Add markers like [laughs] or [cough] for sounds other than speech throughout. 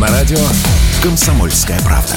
На радио «Комсомольская правда».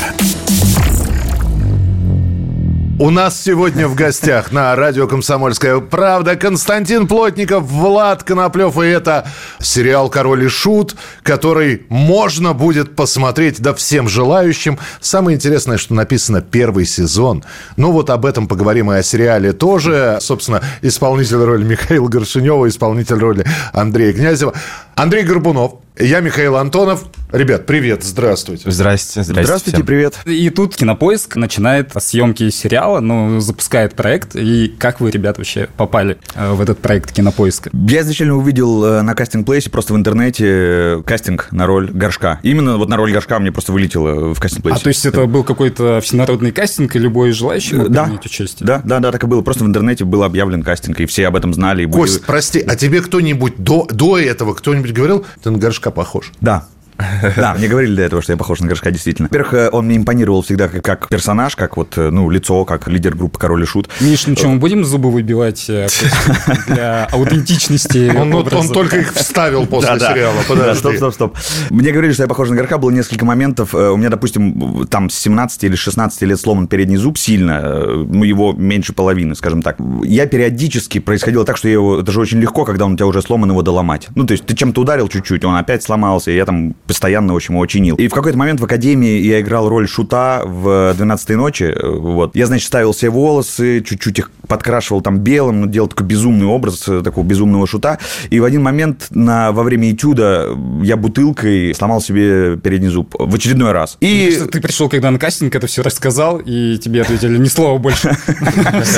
У нас сегодня в гостях на радио «Комсомольская правда» Константин Плотников, Влад Коноплев. И это сериал «Король и Шут», который можно будет посмотреть, да всем желающим. Самое интересное, что написано первый сезон. Ну вот об этом поговорим и о сериале тоже. Собственно, исполнитель роли Михаила Горшинева, исполнитель роли Андрея Князева. Андрей Горбунов, я Михаил Антонов. Ребят, привет, здравствуйте. Здрасте, здрасте. Здравствуйте, всем. привет. И тут Кинопоиск начинает съемки сериала, ну, запускает проект. И как вы, ребят, вообще попали э, в этот проект Кинопоиска? Я изначально увидел э, на кастинг-плейсе просто в интернете э, кастинг на роль горшка. Именно вот на роль горшка мне просто вылетело в кастинг-плейсе. А то есть это был какой-то всенародный кастинг, и любой желающий мог Да. принять участие? Да, да, да, так и было. Просто в интернете был объявлен кастинг, и все об этом знали. и были- Кость, прости, а тебе кто-нибудь до, до этого, кто-нибудь говорил, ты на горшка похож? Да. [laughs] Да, мне говорили до этого, что я похож на горшка, действительно. Во-первых, э, он мне импонировал всегда как, как персонаж, как вот, э, ну, лицо, как лидер группы Король и Шут. Миш, ну что, мы будем зубы выбивать э, [laughs] для аутентичности Он, только их вставил после сериала. Да, Подожди. стоп, стоп, стоп. Мне говорили, что я похож на горшка. Было несколько моментов. Э, У меня, допустим, там с 17 или 16 лет сломан передний зуб сильно. э, Ну, его меньше половины, скажем так. Я периодически происходило так, что я его... Это же очень легко, когда он у тебя уже сломан, его доломать. Ну, то есть ты чем-то ударил чуть-чуть, он опять сломался, и я там постоянно, общем, его чинил. И в какой-то момент в академии я играл роль шута в 12 ночи. Вот. Я, значит, ставил себе волосы, чуть-чуть их подкрашивал там белым, ну, делал такой безумный образ э, такого безумного шута. И в один момент на, во время этюда я бутылкой сломал себе передний зуб в очередной раз. И... Что Ты пришел, когда на кастинг это все рассказал, и тебе ответили ни слова больше. [laughs]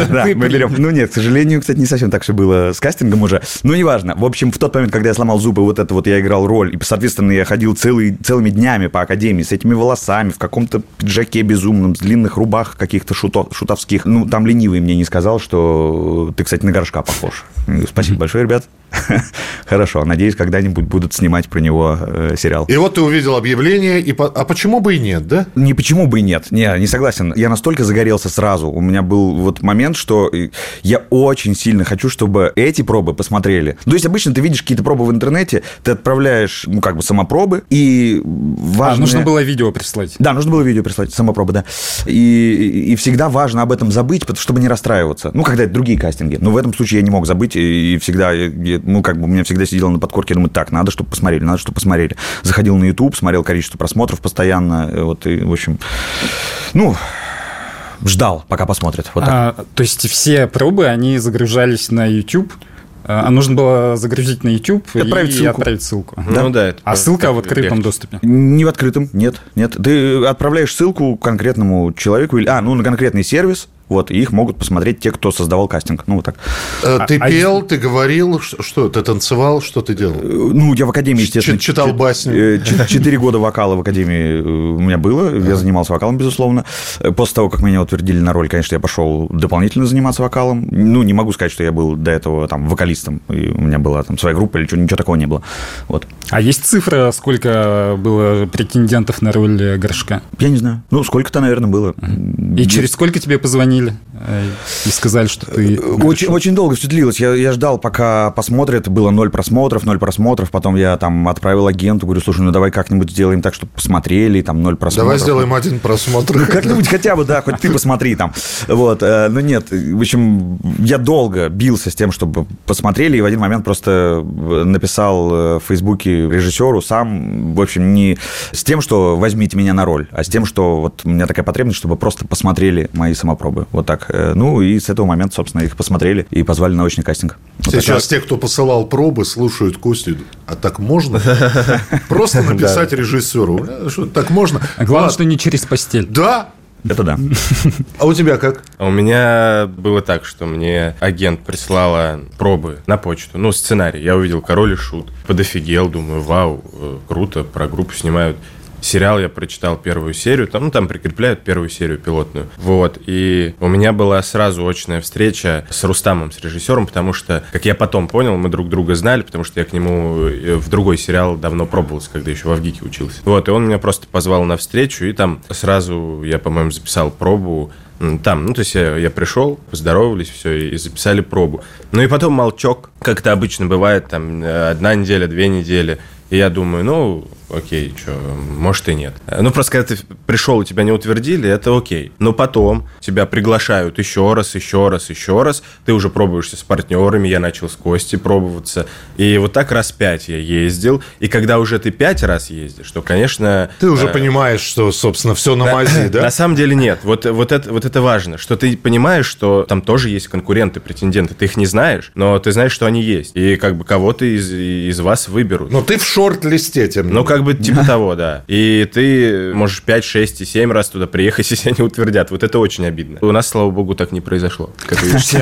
Да, мы берем. Ну нет, к сожалению, кстати, не совсем так все было с кастингом уже. Ну, неважно. В общем, в тот момент, когда я сломал зубы, вот это вот я играл роль, и, соответственно, я ходил целый, целыми днями по академии с этими волосами, в каком-то пиджаке безумном, с длинных рубах каких-то шуто- шутовских. Ну, там ленивый мне не сказал, что ты, кстати, на горшка похож. Спасибо большое, ребят. [laughs] Хорошо, надеюсь, когда-нибудь будут снимать про него э, сериал. И вот ты увидел объявление, и по- а почему бы и нет, да? Не почему бы и нет. Не, не согласен. Я настолько загорелся сразу. У меня был вот момент, что э, я очень сильно хочу, чтобы эти пробы посмотрели. Ну, То есть обычно ты видишь какие-то пробы в интернете, ты отправляешь, ну, как бы самопробы, и А, важно... нужно было видео прислать. Да, нужно было видео прислать, самопробы, да. И, и всегда важно об этом забыть, потому- чтобы не расстраиваться. Ну, когда это другие кастинги. Но в этом случае я не мог забыть, и, и всегда, ну, как бы у меня всегда сидело на подкорке, я думаю, так, надо, чтобы посмотрели, надо, чтобы посмотрели. Заходил на YouTube, смотрел количество просмотров постоянно, э, вот, и, в общем, ну, ждал, пока посмотрят. Вот так. А, то есть все пробы, они загружались на YouTube, а нужно было загрузить на YouTube Отправить и ссылку. отправить ссылку. Ну да, это А ссылка в открытом легче. доступе. Не в открытом, нет, нет. Ты отправляешь ссылку конкретному человеку, или, а, ну, на конкретный сервис, вот, и их могут посмотреть те, кто создавал кастинг. Ну, вот так. Э, Ты а пел, ты говорил, что ты танцевал, что ты делал? Э, Ну, я в академии, естественно... читал басни. э, чет- Четыре года вокала в академии у меня было. Я занимался вокалом, безусловно. После того, как меня утвердили на роль, конечно, я пошел дополнительно заниматься вокалом. Ну, не могу сказать, что я был до этого там вокалистом. И у меня была там своя группа или что, ничего такого не было. Вот. А есть цифра, сколько было претендентов на роль горшка? Я не знаю. Ну, сколько-то, наверное, было. И через сколько тебе позвонили э, и сказали, что ты... Очень, очень долго все длилось. Я, я ждал, пока посмотрят. Было ноль просмотров, ноль просмотров. Потом я там отправил агенту, говорю, слушай, ну давай как-нибудь сделаем так, чтобы посмотрели, там ноль просмотров. Давай сделаем один просмотр. Ну, как-нибудь хотя бы, да, хоть ты посмотри там. Вот, э, ну нет, в общем, я долго бился с тем, чтобы посмотрели, и в один момент просто написал э, в Фейсбуке режиссеру сам, в общем, не с тем, что возьмите меня на роль, а с тем, что вот у меня такая потребность, чтобы просто посмотрели мои самопробы. Вот так. Э, Ну, и с этого момента, собственно, их посмотрели и позвали на очный кастинг. Вот так. Сейчас те, кто посылал пробы, слушают Костю. А так можно? [laughs] Просто написать режиссеру. «Э, что, Так можно? А Главное, Ладно. что не через постель. Да. Это да. А у тебя как? А У меня было так, что мне агент прислала пробы на почту, ну, сценарий. Я увидел «Король и Шут», подофигел, думаю, вау, э, круто, про группу снимают. Сериал я прочитал первую серию, там, ну, там прикрепляют первую серию пилотную. Вот, и у меня была сразу очная встреча с Рустамом, с режиссером, потому что, как я потом понял, мы друг друга знали, потому что я к нему э, в другой сериал давно пробовался, когда еще в Авгике учился. Вот, и он меня просто позвал на встречу, и там сразу я, по-моему, записал пробу там, ну, то есть я, я пришел, поздоровались, все, и записали пробу. Ну, и потом молчок, как это обычно бывает, там, э, одна неделя, две недели. И я думаю, ну, окей, что, может и нет. Ну, просто когда ты пришел тебя не утвердили, это окей. Но потом тебя приглашают еще раз, еще раз, еще раз. Ты уже пробуешься с партнерами, я начал с Костей пробоваться. И вот так раз пять я ездил. И когда уже ты пять раз ездишь, то, конечно... Ты уже э, понимаешь, что, собственно, все на мази, [laughs] да? На самом деле нет. Вот, вот, это, вот это важно, что ты понимаешь, что там тоже есть конкуренты, претенденты. Ты их не знаешь, но ты знаешь, что они есть. И как бы кого-то из, из вас выберут. Но ты в шорт-листе, тем Ну, как бы типа того, да. И ты можешь 5, 6 и 7 раз туда приехать, [laughs] если они утвердят. Вот это очень обидно. У нас, слава богу, так не произошло.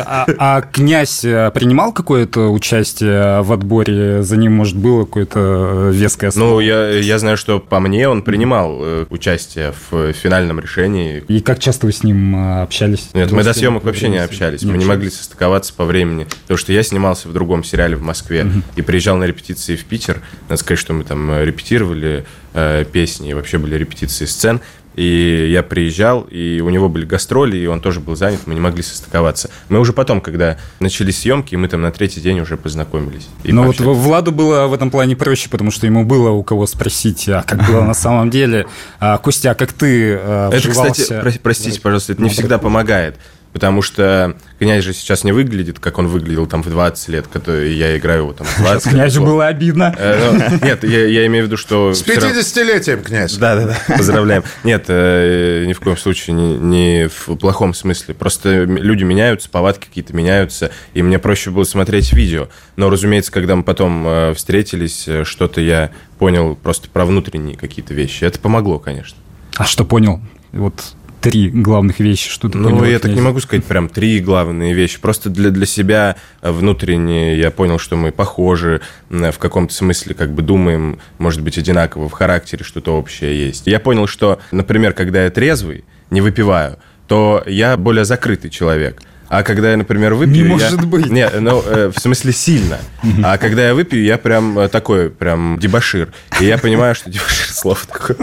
А, а князь э, принимал какое-то участие в отборе? За ним, может, было какое-то веское слово? Ну, я, я знаю, что по мне он принимал э, участие в финальном решении. И как часто вы с ним э, общались? Нет, мы до съемок вообще не общались. Мы не могли состыковаться по времени. Потому что я снимался в другом сериале в Москве и приезжал на репетиции в Питер. Надо сказать, что мы там репетировали э, песни, и вообще были репетиции сцен. И я приезжал, и у него были гастроли, и он тоже был занят, мы не могли состыковаться. Мы уже потом, когда начались съемки, мы там на третий день уже познакомились. Но вот Владу было в этом плане проще, потому что ему было у кого спросить, а как было на самом деле. А, Костя, а как ты э, Это, кстати, простите, пожалуйста, это не всегда помогает потому что князь же сейчас не выглядит, как он выглядел там в 20 лет, который я играю его там в 20 Князю было обидно. Э, ну, нет, я имею в виду, что... С 50-летием, князь. Да-да-да, поздравляем. Нет, э, ни в коем случае не в плохом смысле. Просто люди меняются, повадки какие-то меняются, и мне проще было смотреть видео. Но, разумеется, когда мы потом э, встретились, что-то я понял просто про внутренние какие-то вещи. Это помогло, конечно. А что понял? Вот три главных вещи, что ты Ну, понял, я так не могу сказать прям три главные вещи. Просто для, для себя внутренне я понял, что мы похожи, в каком-то смысле как бы думаем, может быть, одинаково в характере, что-то общее есть. Я понял, что, например, когда я трезвый, не выпиваю, то я более закрытый человек – а когда я, например, выпью... Не может я... быть. Не, ну, э, в смысле сильно. А когда я выпью, я прям э, такой, прям дебашир. И я понимаю, что дебашир слово такое.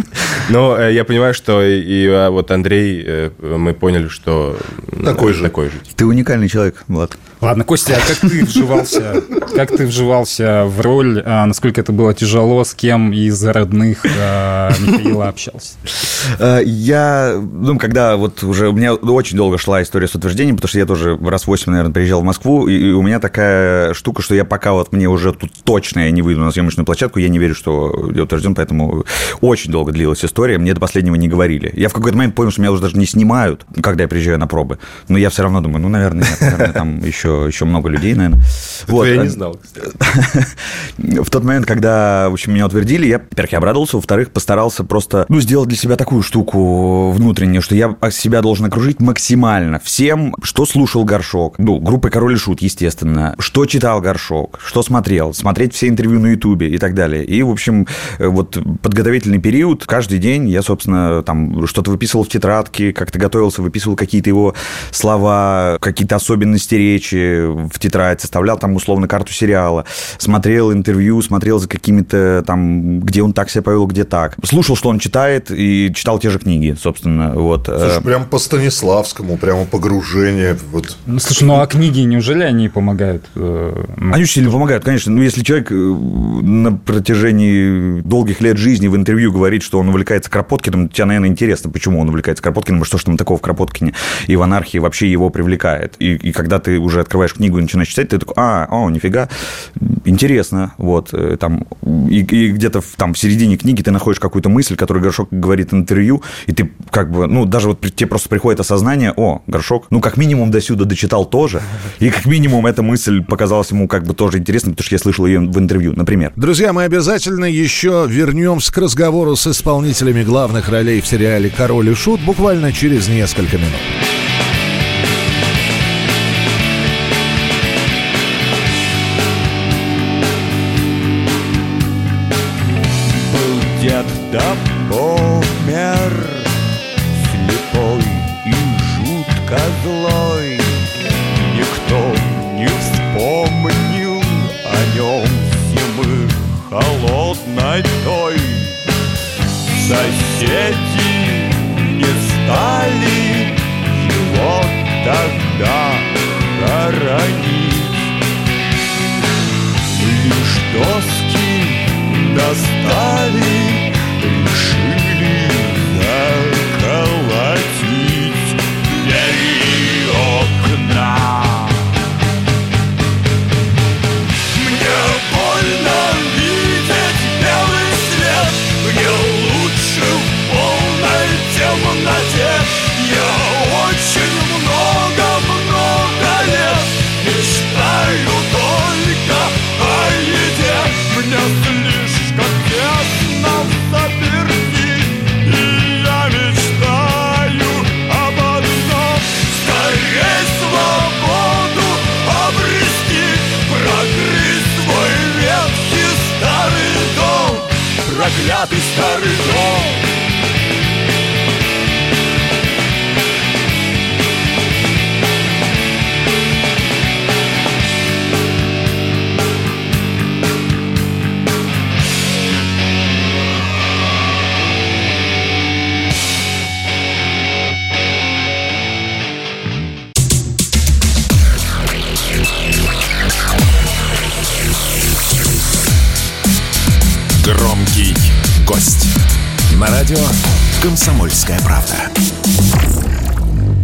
Но э, я понимаю, что и, и а вот Андрей, э, мы поняли, что... Такой же. Такой же. Ты уникальный человек, Влад. Ладно, Костя, а как ты вживался, как ты вживался в роль, а, насколько это было тяжело, с кем из родных а, Михаила общался? А, я, ну, когда вот уже, у меня очень долго шла история с утверждением, потому что я тоже раз восемь, наверное, приезжал в Москву, и у меня такая штука, что я пока вот мне уже тут точно я не выйду на съемочную площадку, я не верю, что я утвержден, поэтому очень долго длилась история, мне до последнего не говорили. Я в какой-то момент понял, что меня уже даже не снимают, когда я приезжаю на пробы, но я все равно думаю, ну, наверное, нет, наверное, там еще еще, много людей, наверное. Вот. Я не знал, [laughs] В тот момент, когда, в общем, меня утвердили, я, во-первых, я обрадовался, во-вторых, постарался просто, ну, сделать для себя такую штуку внутреннюю, что я себя должен окружить максимально всем, что слушал Горшок, ну, группой Король и Шут, естественно, что читал Горшок, что смотрел, смотреть все интервью на Ютубе и так далее. И, в общем, вот подготовительный период, каждый день я, собственно, там что-то выписывал в тетрадке, как-то готовился, выписывал какие-то его слова, какие-то особенности речи, в тетрадь, составлял там условно карту сериала, смотрел интервью, смотрел за какими-то там, где он так себя повел, где так. Слушал, что он читает, и читал те же книги, собственно. Вот. Слушай, э. прям по Станиславскому, прямо погружение. Вот. Ну, слушай, ну а книги, неужели они помогают? Э, ну... Они очень сильно помогают, конечно. Ну, если человек э, на протяжении долгих лет жизни в интервью говорит, что он увлекается Кропоткиным, тебе, наверное, интересно, почему он увлекается Кропоткиным, и что же там такого в Кропоткине и в анархии вообще его привлекает. И, и когда ты уже открываешь книгу и начинаешь читать, ты такой, а, о, нифига, интересно, вот, э, там, и, и где-то там в середине книги ты находишь какую-то мысль, которую Горшок говорит в интервью, и ты как бы, ну, даже вот тебе просто приходит осознание, о, Горшок, ну, как минимум до сюда дочитал тоже, и как минимум эта мысль показалась ему как бы тоже интересной, потому что я слышал ее в интервью, например. Друзья, мы обязательно еще вернемся к разговору с исполнителями главных ролей в сериале «Король и Шут» буквально через несколько минут.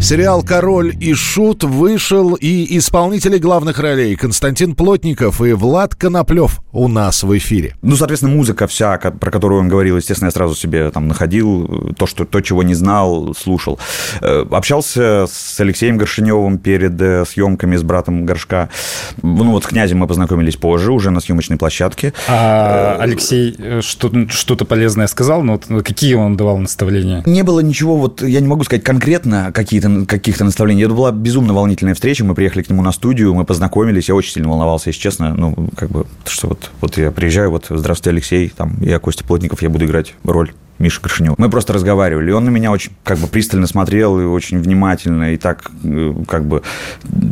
Сериал «Король и Шут» вышел, и исполнители главных ролей Константин Плотников и Влад Коноплев у нас в эфире. Ну, соответственно, музыка вся, про которую он говорил, естественно, я сразу себе там находил то, что, то чего не знал, слушал. Э, Общался с Алексеем Горшиневым перед э, съемками с братом Горшка. Ну, вот с князем мы познакомились позже, уже на съемочной площадке. А Алексей э, что- что-то полезное сказал, но вот какие он давал наставления? Не было ничего, вот я не могу сказать конкретно какие-то, каких-то наставлений. Это была безумно волнительная встреча. Мы приехали к нему на студию, мы познакомились. Я очень сильно волновался, если честно. Ну, как бы, что вот, вот я приезжаю, вот, здравствуйте, Алексей, там, я Костя Плотников, я буду играть роль Миша Горшинев. Мы просто разговаривали, и он на меня очень как бы пристально смотрел и очень внимательно, и так э, как бы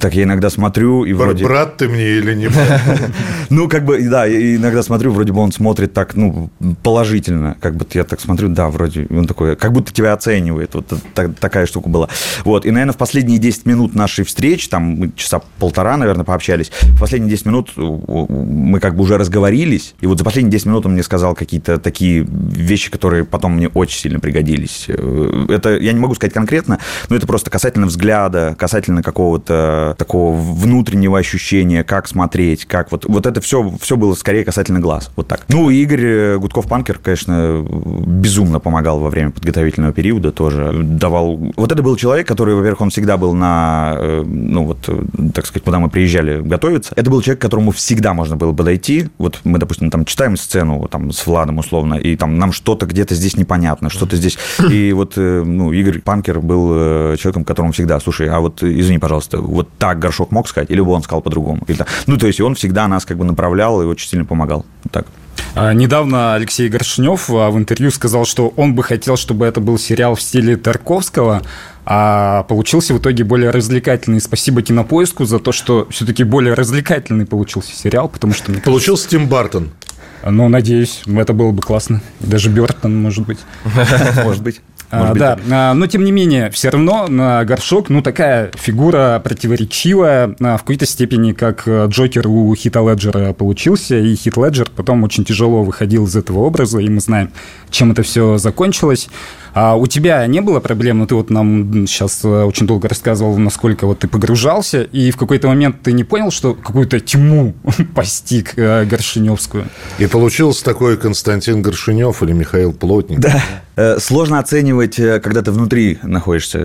так я иногда смотрю и вроде Брат ты мне или не брат? [laughs] ну, как бы, да, иногда смотрю, вроде бы он смотрит так, ну, положительно. Как будто я так смотрю, да, вроде, он такой, как будто тебя оценивает. Вот та- такая штука была. Вот, и, наверное, в последние 10 минут нашей встречи, там, мы часа полтора, наверное, пообщались, в последние 10 минут э, мы как бы уже разговорились, и вот за последние 10 минут он мне сказал какие-то такие вещи, которые потом мне очень сильно пригодились. Э, Это, я не могу сказать конкретно, но это просто касательно взгляда, касательно какого-то такого внутреннего ощущения, как смотреть, как вот, вот это все, все было скорее касательно глаз, вот так. Ну, Игорь э, Гудков-Панкер, конечно, безумно помогал во время подготовительного периода тоже, давал... Вот это был человек, который, во-первых, он всегда был на, э, ну, вот, так сказать, куда мы приезжали готовиться. Это был человек, к которому всегда можно было подойти. Вот мы, допустим, там читаем сцену там с Владом условно, и там нам что-то где-то здесь непонятно, что-то здесь... [clears throat] И вот, э, ну, Игорь Панкер был э, человеком, которому всегда, слушай, а вот извини, пожалуйста, вот так горшок мог сказать, или бы он сказал по-другому? Ну, то есть он всегда нас как бы направлял и очень сильно помогал. Вот так. А, Недавно Алексей Горшнев а, в интервью сказал, что он бы хотел, чтобы это был сериал в стиле Тарковского, а получился в итоге более развлекательный. Спасибо Кинопоиску за то, что все-таки более развлекательный получился сериал, потому что мне кажется, Получился Тим Бартон. Ну, надеюсь, это было бы классно. Даже Бертон, может быть. [laughs] Может быть. А, быть, да, а, но тем не менее, все равно на горшок, ну, такая фигура противоречивая, а, в какой-то степени, как э, Джокер у Хита Леджера получился, и Хит Леджер потом очень тяжело выходил из этого образа, и мы знаем, чем это все закончилось. А у тебя не было проблем? Ну, ты вот нам сейчас очень долго рассказывал, насколько вот ты погружался, и в какой-то момент ты не понял, что какую-то тьму [laughs] постиг э, Горшиневскую? И получился такой Константин Горшинев или Михаил Плотник. Да. Э, Сложно оценивать, э, когда ты внутри находишься.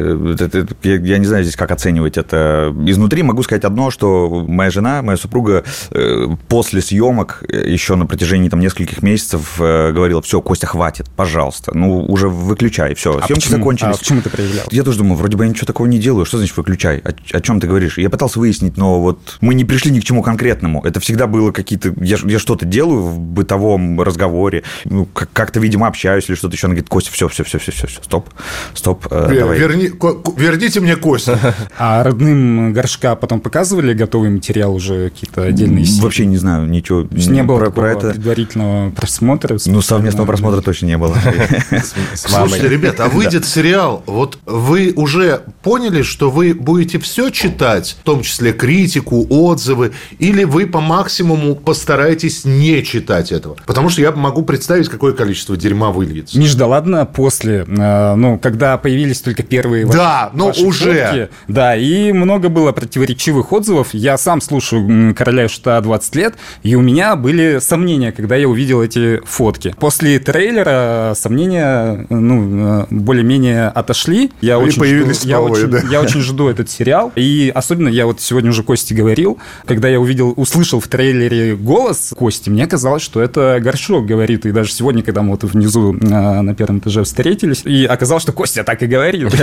Я, не знаю здесь, как оценивать это. Изнутри могу сказать одно, что моя жена, моя супруга э, после съемок э, еще на протяжении там, нескольких месяцев э, говорила, все, Костя, хватит, пожалуйста, ну, уже выключай выключай, все, А съемки почему? закончились. А почему ты проявлял? Я тоже думаю, вроде бы я ничего такого не делаю. Что значит выключай? О, о чем ты говоришь? Я пытался выяснить, но вот мы не пришли ни к чему конкретному. Это всегда было какие-то... Я, я что-то делаю в бытовом разговоре, ну, как- как-то, видимо, общаюсь или что-то еще. Она говорит, Костя, все, все, все, все, все, стоп, стоп, э, Вер- давай. верни- ко- верните мне кость. [laughs] А родным горшка потом показывали готовый материал уже какие-то отдельные серии? Вообще не знаю ничего То есть не было про, про это. предварительного просмотра? Ну, совместного просмотра точно не было. [laughs] С мамой. Слушайте, ребят, а выйдет сериал, вот вы уже поняли, что вы будете все читать, в том числе критику, отзывы, или вы по максимуму постараетесь не читать этого? Потому что я могу представить, какое количество дерьма выльется. Миш, да ладно, после, э, ну, когда появились только первые ваши- Да, ну, ваши уже. фотки, да, и много было противоречивых отзывов. Я сам слушаю «Короля Шута» 20 лет, и у меня были сомнения, когда я увидел эти фотки. После трейлера сомнения, ну, более-менее отошли. Я И очень появились жду, я новые, очень, да. я очень жду этот сериал. И особенно я вот сегодня уже Кости говорил, когда я увидел, услышал в трейлере голос Кости, мне казалось, что это Горшок говорит. И даже сегодня, когда мы вот внизу а, на первом этаже встретились, и оказалось, что Костя так и говорит. [laughs]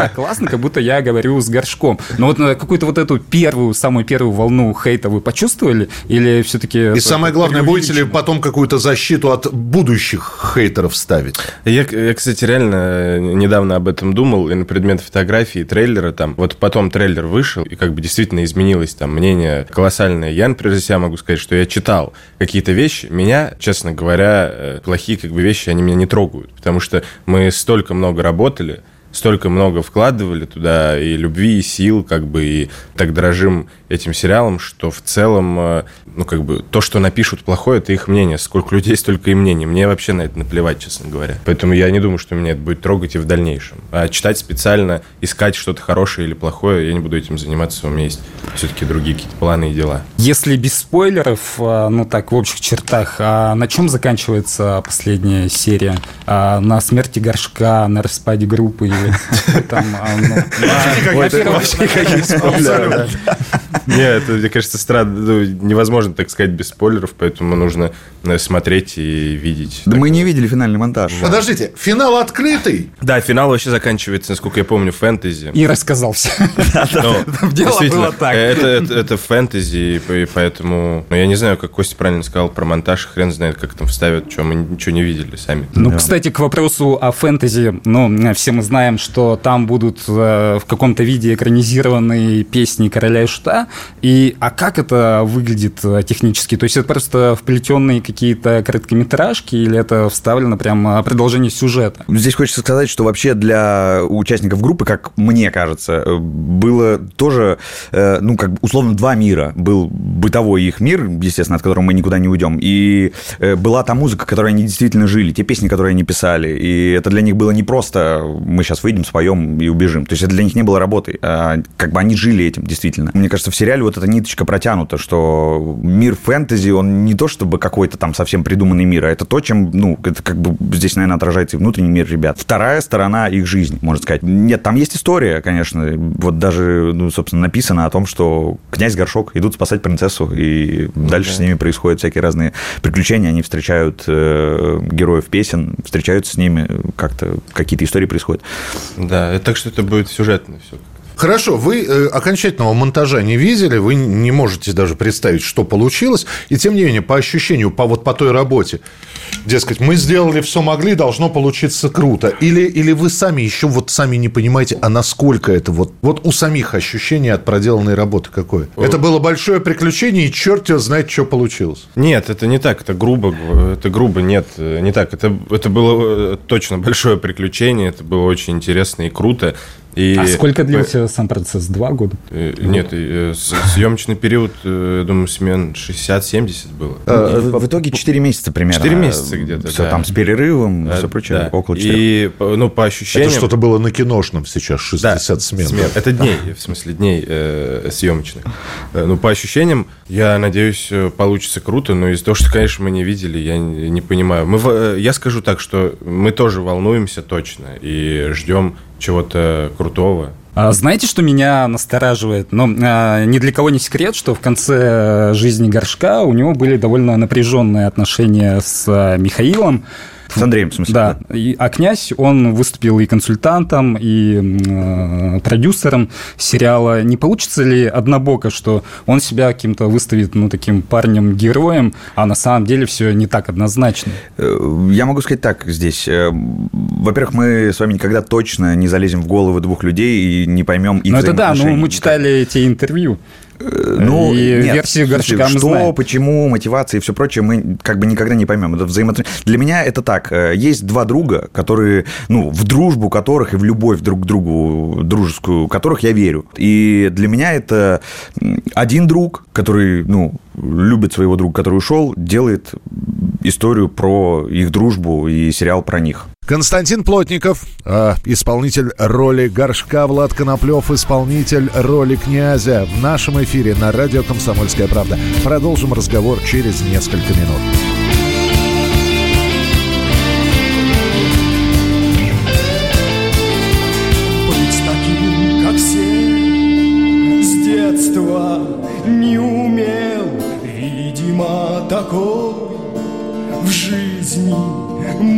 Так классно, как будто я говорю с Горшком. Но вот на какую-то вот эту первую, самую первую волну хейта вы почувствовали? Или все-таки... И самое главное, будете ли потом какую-то защиту от будущих хейтеров ставить? Я, я, кстати, реально э, недавно об этом думал, и на предмет фотографии, трейлера там. Вот потом трейлер вышел, и как бы действительно изменилось там мнение колоссальное. Я, например, за себя могу сказать, что я читал какие-то вещи. Меня, честно говоря, э, плохие как бы вещи, они меня не трогают. Потому что мы столько много работали, столько много вкладывали туда и любви, и сил, как бы, и так дорожим этим сериалом, что в целом, э, ну, как бы, то, что напишут плохое, это их мнение. Сколько людей, столько и мнений. Мне вообще на это наплевать, честно говоря. Поэтому я не думаю, что меня это будет трогать и в дальнейшем. А читать специально, искать что-то хорошее или плохое, я не буду этим заниматься. У меня есть все-таки другие какие-то планы и дела. Если без спойлеров, а, ну так, в общих чертах, а на чем заканчивается последняя серия? А, на смерти горшка, на распаде группы [laughs] а, ну. Нет, это, мне кажется, странно. Ну, невозможно так сказать без спойлеров, поэтому нужно э, смотреть и видеть. Да мы не видели финальный монтаж. Подождите, финал открытый? Да, финал вообще заканчивается, насколько я помню, фэнтези. И рассказал [laughs] [laughs] все. Дело было так. Это фэнтези, и поэтому... Ну, я не знаю, как Костя правильно сказал про монтаж, хрен знает, как там вставят, что мы ничего не видели сами. Ну, кстати, к вопросу о фэнтези, ну, все мы знаем, что там будут э, в каком-то виде экранизированные песни Короля и Шута, и а как это выглядит э, технически? То есть это просто вплетенные какие-то короткометражки, или это вставлено прям продолжение сюжета? Здесь хочется сказать, что вообще для участников группы, как мне кажется, э, было тоже, э, ну, как условно два мира. Был бытовой их мир, естественно, от которого мы никуда не уйдем, и э, была та музыка, которой они действительно жили, те песни, которые они писали, и это для них было не просто мы сейчас выйдем, споем и убежим. То есть это для них не было работой, а как бы они жили этим, действительно. Мне кажется, в сериале вот эта ниточка протянута, что мир фэнтези, он не то чтобы какой-то там совсем придуманный мир, а это то, чем, ну, это как бы здесь, наверное, отражается и внутренний мир ребят. Вторая сторона их жизни, можно сказать. Нет, там есть история, конечно. Вот даже, ну, собственно, написано о том, что князь Горшок идут спасать принцессу, и дальше с ними происходят всякие разные приключения. Они встречают э, героев песен, встречаются с ними, как-то какие-то истории происходят. Да, так что это будет сюжетно все. Хорошо, вы э, окончательного монтажа не видели, вы не можете даже представить, что получилось, и тем не менее, по ощущению, по вот по той работе, дескать, мы сделали все могли, должно получиться круто, или, или вы сами еще вот сами не понимаете, а насколько это вот, вот у самих ощущение от проделанной работы какое? Это было большое приключение, и черт его знает, что получилось. Нет, это не так, это грубо, это грубо, нет, э, не так. Это, это было э, точно большое приключение, это было очень интересно и круто. И, А сколько длился сам процесс? Два года? Э, Нет, э, съемочный период, э, я думаю, смен 60-70 было. В, в итоге 4 месяца примерно. 4 месяца где-то, Все да. там с перерывом, Э, все прочее, да. около 4. И, по- ну, по ощущениям... Это что-то было на киношном сейчас, 60 смен. Это дней, в смысле дней э, съемочных. Ну, по ощущениям, я надеюсь, э, получится круто, но из-за того, что, конечно, мы не видели, я не, понимаю. Мы, э, я скажу так, что мы тоже волнуемся точно и ждем чего-то крутого. А Знаете, что меня настораживает? Ну, а, ни для кого не секрет, что в конце жизни Горшка у него были довольно напряженные отношения с Михаилом. С Андреем, в смысле? Да. И, а князь, он выступил и консультантом, и э, продюсером сериала. Не получится ли однобоко, что он себя каким-то выставит, ну, таким парнем-героем, а на самом деле все не так однозначно? Э, Я могу сказать так здесь. Э, Во-первых, мы с вами никогда точно не залезем в головы двух людей и не поймем их Ну, это да, но взаимоотношений. мы читали эти интервью. Ну, и нет, версию в смысле, Горшка мы что, знаем. почему, мотивация и все прочее, мы как бы никогда не поймем. Это взаимоотношения. Для меня это так. э, Есть два друга, которые, ну, в дружбу которых и в любовь друг к другу дружескую, которых я верю. И для меня это один друг, который, ну, любит своего друга, который ушел, делает историю про их дружбу и сериал про них. Константин Плотников, э, исполнитель роли Горшка, Влад Коноплев, исполнитель роли князя. В нашем эфире на радио «Комсомольская правда». Продолжим разговор через несколько минут.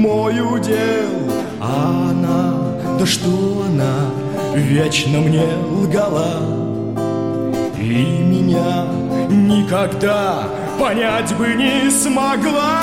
Мой удел. А она, да что она Вечно мне лгала. И меня никогда Понять бы не смогла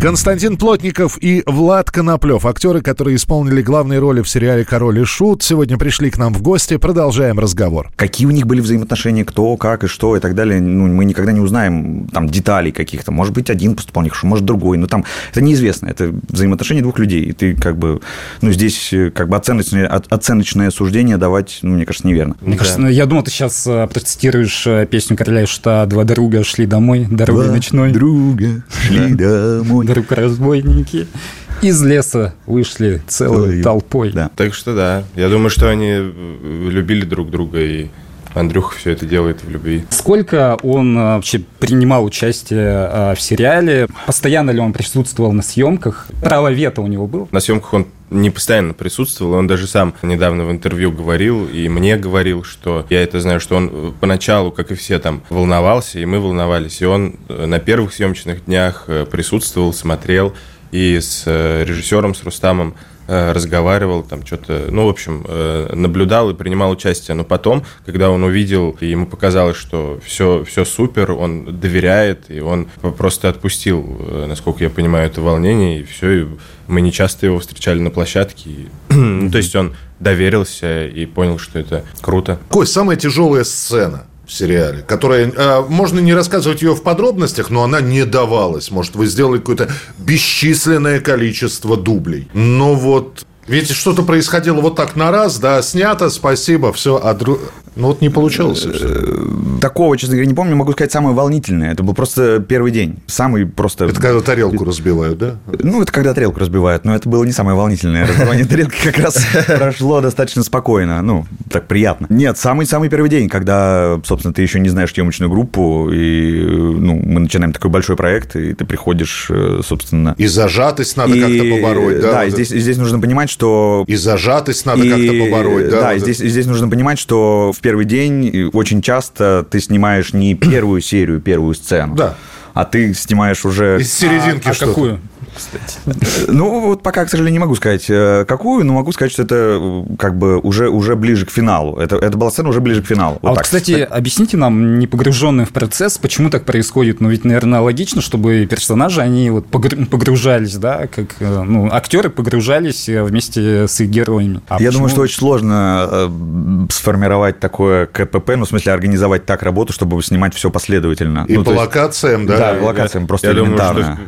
Константин Плотников и Влад Коноплев, актеры, которые исполнили главные роли в сериале «Король и Шут», сегодня пришли к нам в гости. Продолжаем разговор. Какие у них были взаимоотношения, кто, как и что и так далее, ну, мы никогда не узнаем там деталей каких-то. Может быть, один поступал нехорошо, может, другой. Но там это неизвестно. Это взаимоотношения двух людей. И ты как бы, ну, здесь э, как бы оценочное, оценочное суждение давать, ну, мне кажется, неверно. Мне Да. кажется, ну, я думал, ты сейчас э, процитируешь э, песню Короля и Шута «Два друга шли домой, дорогой ночной, друга шли домой. Друг разбойники». Из леса вышли целой Ой, толпой. да. Так что да, я думаю, что они любили друг друга, и Андрюха все это делает в любви. Сколько он э, вообще принимал участие э, в сериале? Постоянно ли он присутствовал на съемках? Право вето у него было? На съемках он не постоянно присутствовал, он даже сам недавно в интервью говорил, и мне говорил, что я это знаю, что он э, поначалу, как и все там, волновался, и мы волновались, и он э, на первых съемочных днях э, присутствовал, смотрел, и с режиссером, с Рустамом разговаривал, там что-то, ну, в общем, э, наблюдал и принимал участие. Но потом, когда он увидел, и ему показалось, что все, все супер, он доверяет, и он просто отпустил, э, насколько я понимаю, это волнение, и все, и мы не часто его встречали на площадке. [clears throat] ну, то есть он доверился и понял, что это круто. Кость, самая тяжелая сцена сериале, которая, э, можно не рассказывать ее в подробностях, но она не давалась. Может, вы сделали какое-то бесчисленное количество дублей. Но вот, ведь что-то происходило вот так на раз, да, снято, спасибо, все, а дру- Ну вот не получалось. Такого, честно говоря, не помню. Могу сказать, самое волнительное. Это был просто первый день. Самый просто... Это когда тарелку разбивают, да? Ну, это когда тарелку разбивают, но это было не самое волнительное. Разбивание [laughs] тарелки как раз прошло достаточно спокойно, ну, так приятно. Нет, самый-самый первый день, когда, собственно, ты еще не знаешь съемочную группу, и, ну, мы начинаем такой большой проект, и ты приходишь, э, собственно... И зажатость надо как-то побороть, да? Да, вот и здесь, здесь нужно понимать, что И зажатость надо и- как-то побороть, да? Да, вот здесь, здесь нужно понимать, что в первый день очень часто ты снимаешь не первую серию, первую сцену, Да. а ты снимаешь уже... Из серединки а что-то. какую, кстати? [laughs] Ну, вот пока, к сожалению, не могу сказать, э, какую, но могу сказать, что это как бы уже, уже ближе к финалу. Это, это была сцена уже ближе к финалу. А вот, так. кстати, объясните нам, не погруженным в процесс, почему так происходит? Ну, ведь, наверное, логично, чтобы персонажи, они вот погру- погружались, да, как, э, ну, актеры погружались э, вместе с их героями. А Я почему- думаю, что очень сложно сформировать такое КПП, ну, в смысле, организовать так работу, чтобы снимать все последовательно. И Ну, по есть- локациям, да? Да, по локациям просто я думаю, элементарно. что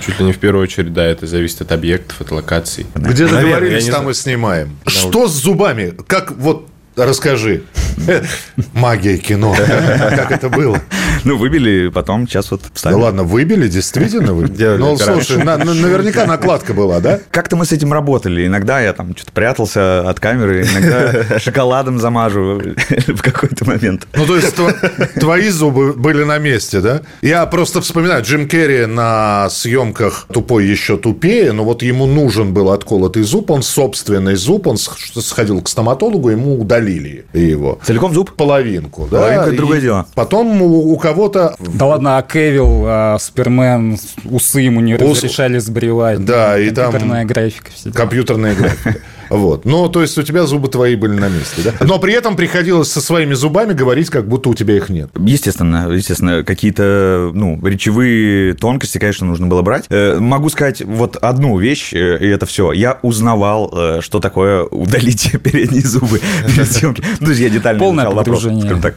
чуть ли не в первую очередь, да, это зависит от объектов, от локаций. Где договорились, там и снимаем. Что с зубами? Как вот Расскажи. [laughs] Магия кино. Как это было? Ну, выбили, потом сейчас вот Да вставили. ладно, выбили, действительно выбили. [laughs] Ну, слушай, на- на- наверняка накладка была, да? Как-то мы с этим работали. Иногда я там что-то прятался от камеры, иногда [laughs] шоколадом замажу в какой-то момент. Ну, то есть тво- твои зубы были на месте, да? Я просто вспоминаю, Джим Керри на съемках «Тупой еще тупее», но вот ему нужен был отколотый зуб, он собственный зуб, он сх- сходил к стоматологу, ему удалили его. Целиком зуб? Половинку, да? Половинка – это другое дело. Потом у, у кого-то... Да ладно, а Кевилл, а, Супермен, усы ему не Ус- разрешали сбривать. Да, и там- Компьютерная графика. Компьютерная графика. Вот. Ну, то есть у тебя зубы твои были на месте, да? Но при этом приходилось со своими зубами говорить, как будто у тебя их нет. Естественно, естественно, какие-то, ну, речевые тонкости, конечно, нужно было брать. Э, Могу сказать вот одну вещь, э, и это все. Я узнавал, э, что такое удалить [laughs] передние зубы перед съемки. Ну, то есть я детально Полное вопрос, так.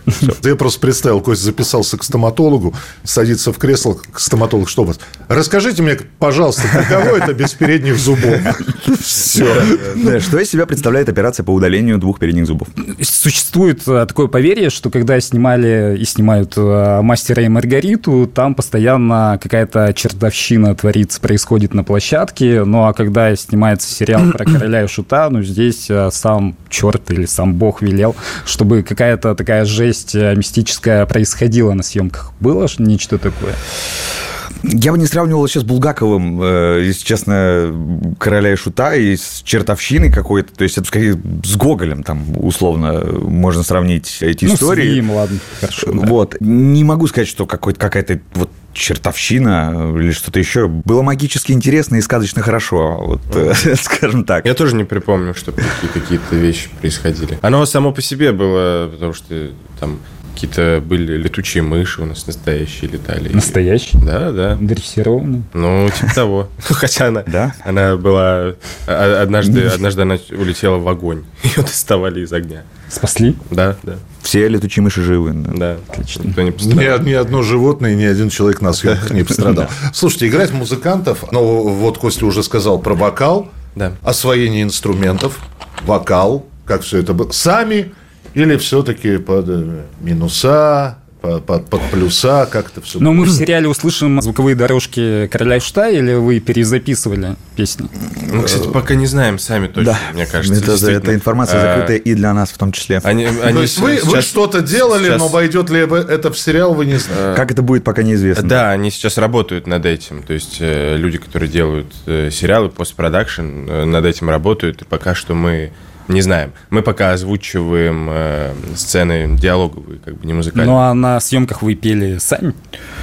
Просто представил, Кость записался к стоматологу, садится в кресло, к стоматологу, что у вас? Расскажите мне, пожалуйста, каково это без передних зубов? [laughs] Все. Что из себя представляет операция по удалению двух передних зубов? Существует а, такое поверье, что когда снимали и снимают а, «Мастера и Маргариту», там постоянно какая-то чертовщина творится, происходит на площадке. Ну, а когда снимается сериал про [clears throat] короля и шута, ну, здесь а, сам черт или сам бог велел, чтобы какая-то такая жесть мистическая происходила на съемках. Было нечто такое? Я бы не сравнивал сейчас с Булгаковым, э, если честно, короля и шута, и с чертовщиной какой-то. То есть это скорее с Гоголем, там, условно, можно сравнить эти Ну, истории. с Вием, ладно, хорошо. да. Вот. Не могу сказать, что какой-то, какая-то вот чертовщина или что-то еще. Было магически интересно и сказочно хорошо, вот, э, [laughs] скажем так. Я тоже не припомню, чтобы такие какие-то вещи происходили. Оно само по себе было, потому что там какие-то были летучие мыши у нас настоящие летали. Настоящий? Да, да. Дрессированный. Ну, типа того. [laughs] Ну, Хотя она, Да? она была... а- Однажды, [laughs] однажды она улетела в огонь. [laughs] Ее доставали из огня. Спасли? Да, да, Все летучие мыши живы. да. да. Отлично. Никто не Ни, пострадал. ни одно животное, ни один человек на съемках не пострадал. Слушайте, играть музыкантов, ну, вот Костя уже сказал про вокал, Да. освоение инструментов, вокал, как все это было. Сами или все-таки под э, минуса, по- под, под плюса, как это все Но мы в сериале услышим звуковые дорожки «Короля и шута» или вы перезаписывали песни? Мы, кстати, пока не знаем сами точно, Да, мне кажется. Это, эта информация А, закрытая и для нас в том числе. Они, То они есть вы, вы сейчас- что-то делали, сейчас- но войдет ли это в сериал, вы не знаете. Как это будет, пока неизвестно. Да, они сейчас работают над этим. То есть э, люди, которые делают э, сериалы, постпродакшн, э, над этим работают. И пока что мы не знаем. Мы пока озвучиваем э, сцены диалоговые, как бы не музыкальные. Ну а на съемках вы пели сами?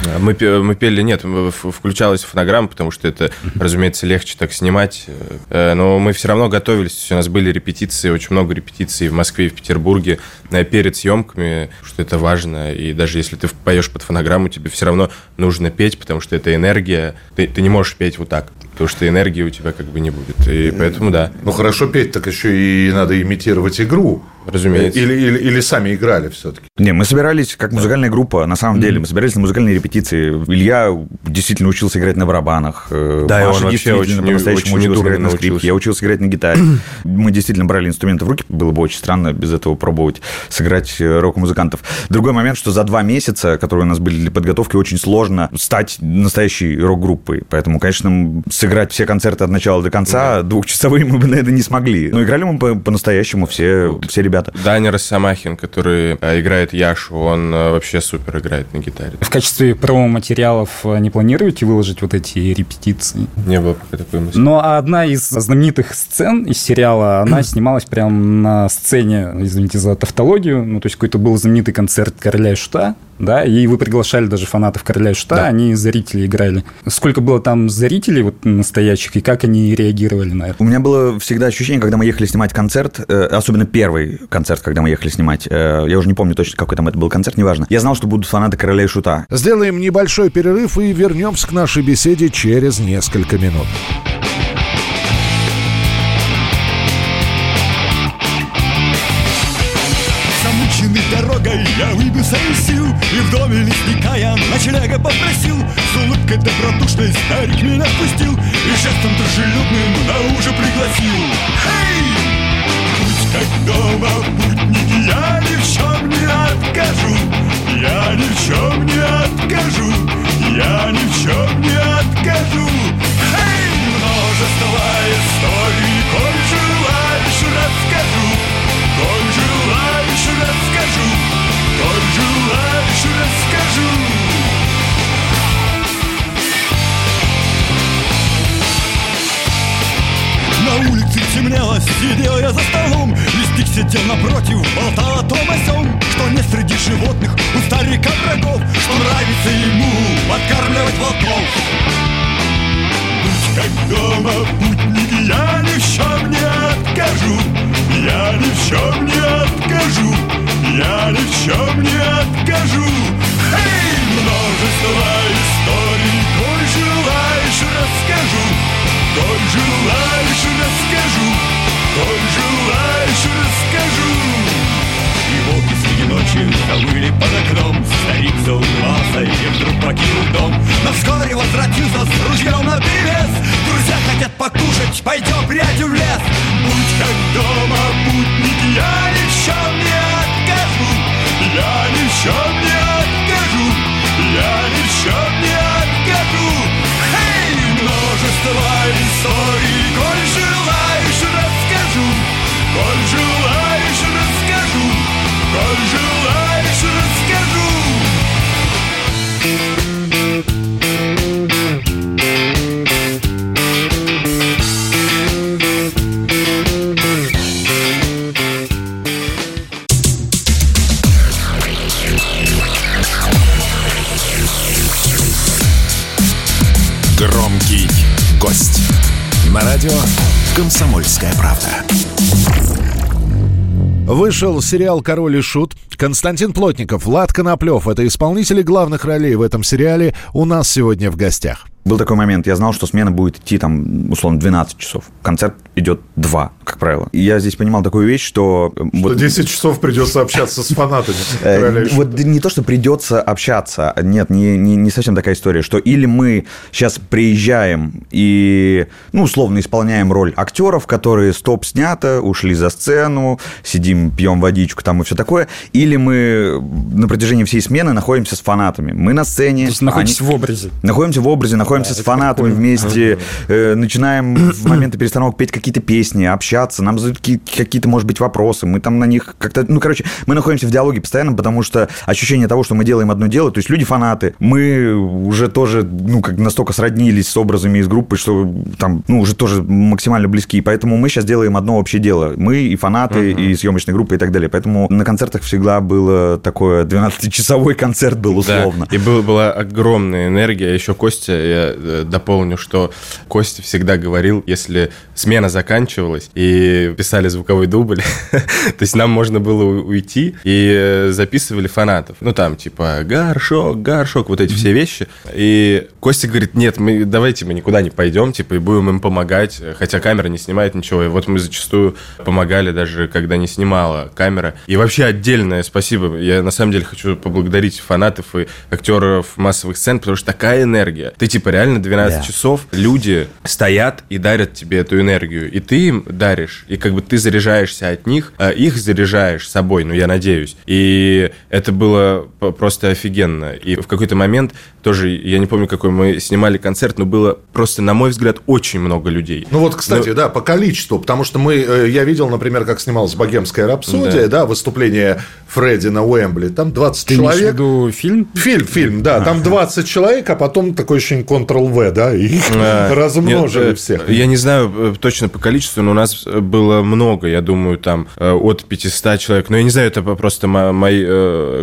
А Мы, мы пели, нет, включалась фонограмма, потому что это, разумеется, легче так снимать. Э, Но мы все равно готовились, у нас были репетиции, очень много репетиций в Москве и в Петербурге э, перед съемками, что это важно. И даже если ты поешь под фонограмму, тебе все равно нужно петь, потому что это энергия. Ты, ты не можешь петь вот так, потому что энергии у тебя как бы не будет. И поэтому да. Ну хорошо петь, так еще и надо имитировать игру. Разумеется. Или, или, или сами играли все-таки? Не, мы собирались как музыкальная группа, на самом деле. Мы собирались на музыкальные репетиции. Илья действительно учился играть на барабанах. э, Да, Маша он вообще действительно очень- по-настоящему очень недурно играть на скрипке. научился. Я учился играть на гитаре. [clears throat] Мы действительно брали инструменты в руки. Было бы очень странно без этого пробовать сыграть э, рок-музыкантов. Другой момент, что за два месяца, которые у нас были для подготовки, очень сложно стать настоящей рок-группой. Поэтому, конечно, сыграть все концерты от начала до конца двухчасовые мы бы, наверное, не смогли. Но играли мы по- по-настоящему все, все ребята. Даня Росомахин, который э, играет Яшу, он э, вообще супер играет на гитаре. В качестве промо-материалов э, не планируете выложить вот эти репетиции? Не было пока такой мысли. Но одна из знаменитых сцен из сериала, она [clears throat] снималась прямо на сцене, извините за тавтологию, ну, то есть какой-то был знаменитый концерт Короля и Шута, да, и вы приглашали даже фанатов Короля и Шута, они зрители играли. Сколько было там зрителей вот настоящих, и как они реагировали на это? У меня было всегда ощущение, когда мы ехали снимать концерт, э, особенно первый концерт, когда мы ехали снимать, э, я уже не помню точно, какой там это был концерт, неважно. Я знал, что будут фанаты Короля и Шута. Сделаем небольшой перерыв и вернемся к нашей беседе через несколько минут. Замученный дорогой я выбился из сил в доме лесника я ночлега попросил. С улыбкой добродушной старик меня впустил И жестом дружелюбным на ужин пригласил Сидел напротив, болтал о том о сём Что не среди животных у старика врагов Что нравится ему подкармливать волков. Будь как дома, путники, я ни в чем не откажу. Я ни в чем не откажу. Я ни в чем не откажу. Эй, множество историй, коль желаешь, расскажу. Коль желаешь, расскажу ночи завыли под окном. Старик заулыбался и вдруг покинул дом. Но вскоре возвратился с ружьем наперевес Друзья хотят покушать, пойдем прядью в лес. Будь как дома, путники, я ни в чем не откажу. Я ни в чем не откажу. Я ни в чем не откажу. Эй, множество историй, Вышел сериал «Король и Шут». Константин Плотников, Влад Коноплев – это исполнители главных ролей в этом сериале у нас сегодня в гостях. Был такой момент, я знал, что смена будет идти там, условно, 12 часов. Концерт идет 2, как правило. И я здесь понимал такую вещь, что... э, Что вот- 10 часов придется общаться с фанатами. [laughs] Э, «Короля и Шута». Вот не то, что придется общаться, нет, не, не, не совсем такая история, что или мы сейчас приезжаем и, ну, условно, исполняем роль актеров, которые стоп снято, ушли за сцену, сидим, пьем водичку там и все такое, или мы на протяжении всей смены находимся с фанатами. Мы на сцене. То есть находитесь они- в образе. Находимся в образе, находимся с фанатами вместе, э, начинаем в моменты перестановок петь какие-то песни, общаться, нам задают какие- какие-то, может быть, вопросы, мы там на них как-то, ну, короче, мы находимся в диалоге постоянно, потому что ощущение того, что мы делаем одно дело, то есть люди фанаты, мы уже тоже, ну, как настолько сроднились с образами из группы, что там, ну, уже тоже максимально близки, поэтому мы сейчас делаем одно общее дело, мы и фанаты, и съемочная группа и так далее, поэтому на концертах всегда часа было такое, 12-часовой концерт был условно. Да, и был, была огромная энергия. Еще Костя, я э, дополню, что Костя всегда говорил, если смена заканчивалась и писали звуковой дубль, [laughs] то есть нам можно было уйти и э, записывали фанатов. Ну, там, типа, горшок, горшок, вот эти все вещи. И Костя говорит, нет, мы, давайте мы никуда не пойдем, типа, и будем им помогать, хотя камера не снимает ничего. И вот мы зачастую помогали даже, когда не снимала камера. И вообще отдельное спасибо. Я на самом деле хочу поблагодарить фанатов и актеров массовых сцен, потому что такая энергия. Ты, типа, реально 12 Да. часов люди стоят и дарят тебе эту энергию. И ты им даришь, и как бы ты заряжаешься от них, а их заряжаешь собой, ну, я надеюсь. И это было просто офигенно. И в какой-то момент тоже, я не помню, какой мы снимали концерт, но было просто, на мой взгляд, очень много людей. Ну вот, кстати, Ну, да, по количеству, потому что мы, э, я видел, например, как снималась «Богемская рапсодия», да, выступление Фредди на Уэмбли, там 20 Ты имеешь в человек. виду фильм? Фильм, фильм, да, там 20 человек, а потом такой еще Ctrl-V, да, и их А, [laughs] размножили нет, э, всех. Я не знаю э, точно по количеству, но у нас было много, я думаю, там от 500 человек. Но я не знаю, это просто мо- мои,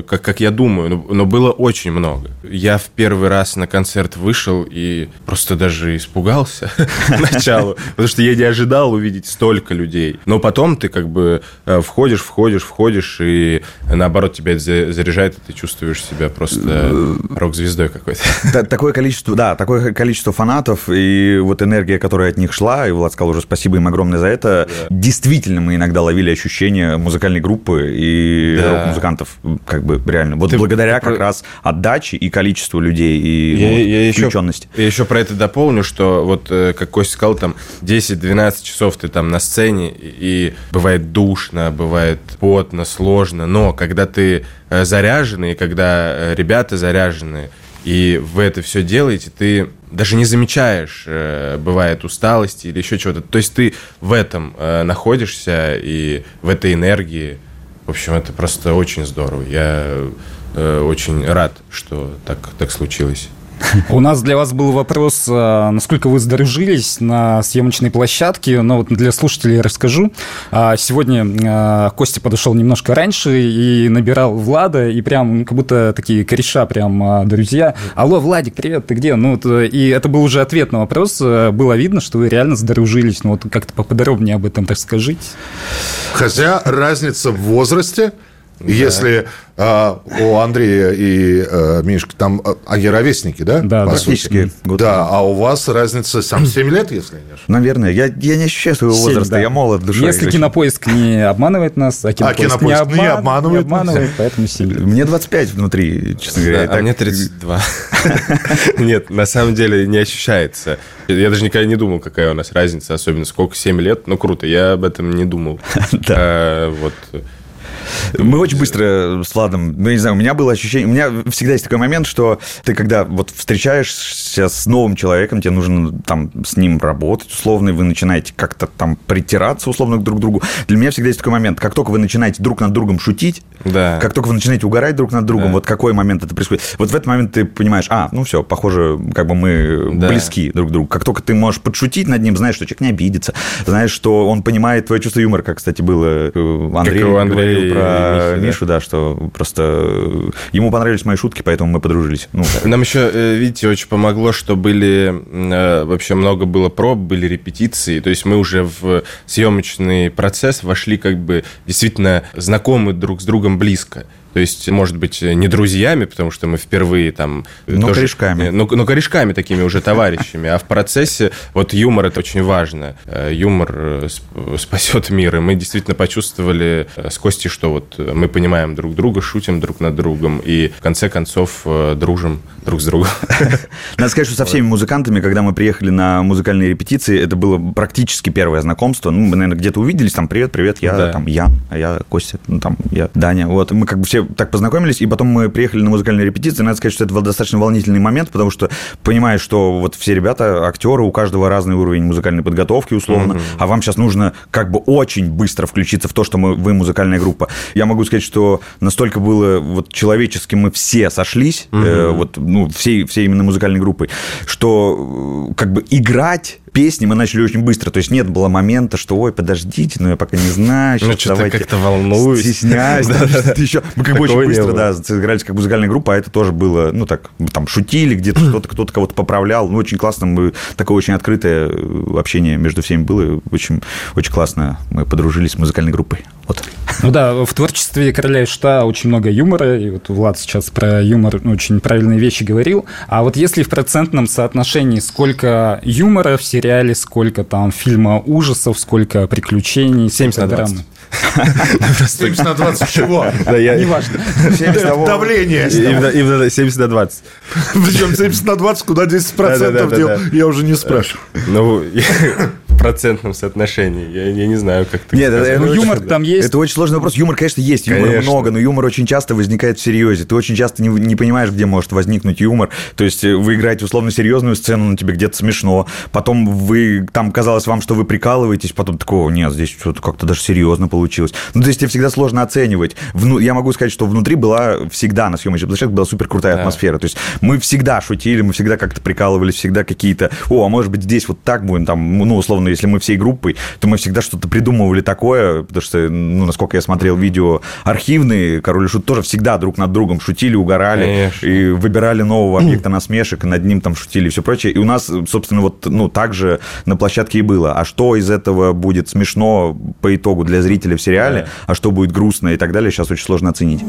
как, как я думаю, но, но было очень много. Я в первый раз на концерт вышел и просто даже испугался [laughs] поначалу, потому что я не ожидал увидеть столько людей. Но потом ты как бы э, входишь, входишь, входишь, и наоборот тебя это заряжает, и ты чувствуешь себя просто рок-звездой какой-то. [laughs] Та- Такое количество, да, такое количество фанатов и вот энергия, которая от них шла, и Влад сказал уже спасибо им огромное за это. Действительно, мы иногда ловили ощущение музыкальной группы и Да. рок-музыкантов, как бы реально. Вот Ты- благодаря ты как раз отдаче и количеству людей и Я, ну, я еще, включенности. я еще про это дополню, что вот, э, как Костя сказал, там 10-12 часов ты там на сцене, и, бывает душно, бывает потно, сложно, но когда ты э, заряженный, когда э, ребята заряжены, и вы это все делаете, ты даже не замечаешь, бывает, усталости или еще чего-то. То есть ты в этом находишься и в этой энергии. В общем, это просто очень здорово. Я очень рад, что так, так случилось. У нас для вас был вопрос, а, насколько вы сдружились на съемочной площадке, но вот для слушателей расскажу. А, Сегодня а, Костя подошел немножко раньше и набирал Влада, и прям ну, как будто такие кореша прям друзья. Алло, Владик, привет, ты где? Ну, вот, э, и это был уже ответ на вопрос. Э, Было видно, что вы реально сдружились. Ну, вот как-то поподробнее об этом расскажите. Хотя разница в возрасте, если а, у Андрея и а, Мишки там а, они ровесники, да? Да, да. сути? Практически. Да, а у вас разница сам 7 лет, если не ошибаюсь. Наверное, я, я не ощущаю своего Семь, возраста, да. я молод душой. Если очень. кинопоиск не обманывает нас, а кинопоиск, Кинопоиск не, не обман- обманывает не нас. обманывает, поэтому 7 лет. Мне 25 внутри, честно говоря. Да, а так- мне 32. [laughs] Нет, на самом деле не ощущается. Я даже никогда не думал, какая у нас разница, особенно сколько, 7 лет. Ну, круто, я об этом не думал. [laughs] А, Вот. Мы очень быстро с Владом, ну, я не знаю, у меня было ощущение, у меня всегда есть такой момент, что ты когда вот встречаешься с новым человеком, тебе нужно там с ним работать условно, и вы начинаете как-то там притираться условно друг к другу. Для меня всегда есть такой момент, как только вы начинаете друг над другом шутить, Да. как только вы начинаете угорать друг над другом, Да. вот какой момент это происходит. Вот в этот момент ты понимаешь, а, ну все, похоже, как бы мы Да. близки друг к другу. Как только ты можешь подшутить над ним, знаешь, что человек не обидится, знаешь, что он понимает твое чувство юмора, как, кстати, было э, Андрей и у Андрея говорил и про Михи, да. Мишу, да, что просто э, ему понравились мои шутки, поэтому мы подружились. Ну, Нам еще, э, видите, очень помогло, что были э, вообще много было проб, были репетиции. То есть мы уже в съемочный процесс вошли как бы действительно знакомы друг с другом близко. То есть, может быть, не друзьями, потому что мы впервые там... Но корешками. э, Ну, ну, корешками такими уже товарищами. А в процессе вот юмор – это очень важно. Э, Юмор э, сп- спасет мир. И мы действительно почувствовали с Костей, что вот мы понимаем друг друга, шутим друг над другом и в конце концов дружим друг с другом. [laughs] Надо сказать, что со всеми музыкантами, когда мы приехали на музыкальные репетиции, это было практически первое знакомство. Ну, мы, наверное, где-то увиделись, там, привет, привет, я Да. там Ян, а я Костя, ну, там, я Даня. Вот, мы как бы все так познакомились, и потом мы приехали на музыкальные репетиции. Надо сказать, что это был достаточно волнительный момент, потому что понимаешь, что вот все ребята, актеры, у каждого разный уровень музыкальной подготовки, условно, а вам сейчас нужно как бы очень быстро включиться в то, что мы, вы музыкальная группа. Я могу сказать, что настолько было вот человечески мы все сошлись, э, вот, ну, всей, всей именно музыкальной группой, что э, как бы играть песни мы начали очень быстро. То есть нет было момента, что, ой, подождите, ну я пока не знаю. Ну, щас что-то давайте как-то волнуюсь. Стесняюсь. [laughs] там что-то еще. Мы как бы очень быстро, да, сыгрались как музыкальная группа, а это тоже было, ну так, там шутили где-то, [clears throat] кто-то кто-то кого-то поправлял. Ну, очень классно. Мы, такое очень открытое э, общение между всеми было. Очень, очень классно. Мы подружились с музыкальной группой. Вот. Ну да, в творчестве «Короля и Шута» очень много юмора, и вот Влад сейчас про юмор очень правильные вещи говорил. А вот если в процентном соотношении сколько юмора в сериале, сколько там фильма ужасов, сколько приключений, 70 сколько на 20. драмы? 70 на 20 чего? Да, я... Неважно. Давление. Именно, именно 70 на 20. Причем 70 на 20, куда 10% Да-да-да-да-да. дел, я уже не спрашиваю. Ну, [laughs] процентном соотношении. Я, я не знаю, как ты Нет, это- это Ну, очень- юмор там есть. Это очень сложный вопрос. Юмор, конечно, есть. Юмора Конечно. много, но юмор очень часто возникает в серьезе. Ты очень часто не, не понимаешь, где может возникнуть юмор. То есть э, вы играете условно серьезную сцену, но тебе где-то смешно. Потом вы, там казалось вам, что вы прикалываетесь, потом такого, нет, здесь что-то как-то даже серьезно получилось. Ну, то есть тебе всегда сложно оценивать. Вну- я могу сказать, что внутри была всегда на съемочной площадке была супер крутая атмосфера. То есть мы всегда шутили, мы всегда как-то прикалывались, всегда какие-то, о, а может быть здесь вот так будем, там, ну, условно, если мы всей группой, то мы всегда что-то придумывали такое, потому что, ну, насколько я смотрел видео архивные, Король и Шут тоже всегда друг над другом шутили, угорали Конечно. и выбирали нового объекта насмешек, и над ним там шутили и все прочее. И у нас, собственно, вот, ну, так же на площадке и было. А что из этого будет смешно по итогу для зрителя в сериале, а что будет грустно и так далее, сейчас очень сложно оценить.